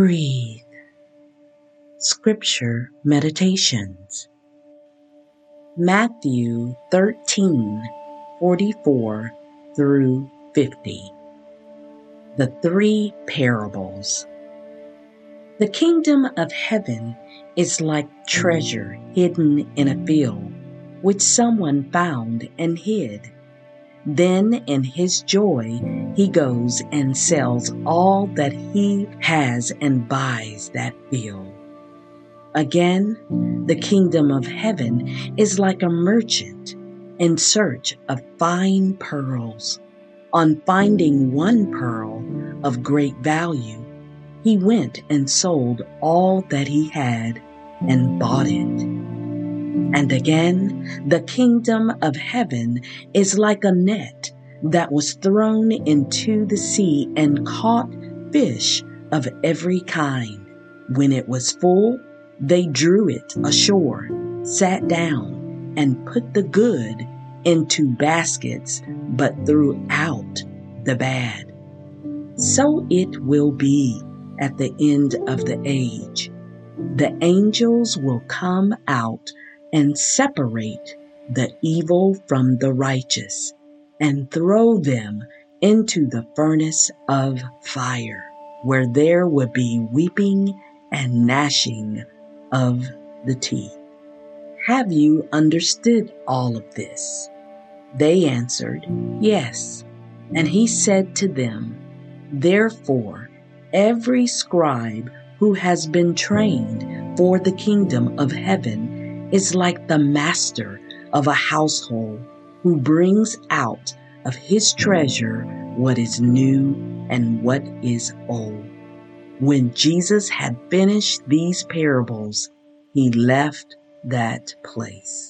Breathe. Scripture Meditations Matthew 13 44 through 50. The Three Parables. The kingdom of heaven is like treasure hidden in a field, which someone found and hid. Then, in his joy, he goes and sells all that he has and buys that field. Again, the kingdom of heaven is like a merchant in search of fine pearls. On finding one pearl of great value, he went and sold all that he had and bought it. And again, the kingdom of heaven is like a net that was thrown into the sea and caught fish of every kind. When it was full, they drew it ashore, sat down, and put the good into baskets, but threw out the bad. So it will be at the end of the age. The angels will come out and separate the evil from the righteous and throw them into the furnace of fire, where there would be weeping and gnashing of the teeth. Have you understood all of this? They answered, Yes. And he said to them, Therefore, every scribe who has been trained for the kingdom of heaven is like the master of a household who brings out of his treasure what is new and what is old. When Jesus had finished these parables, he left that place.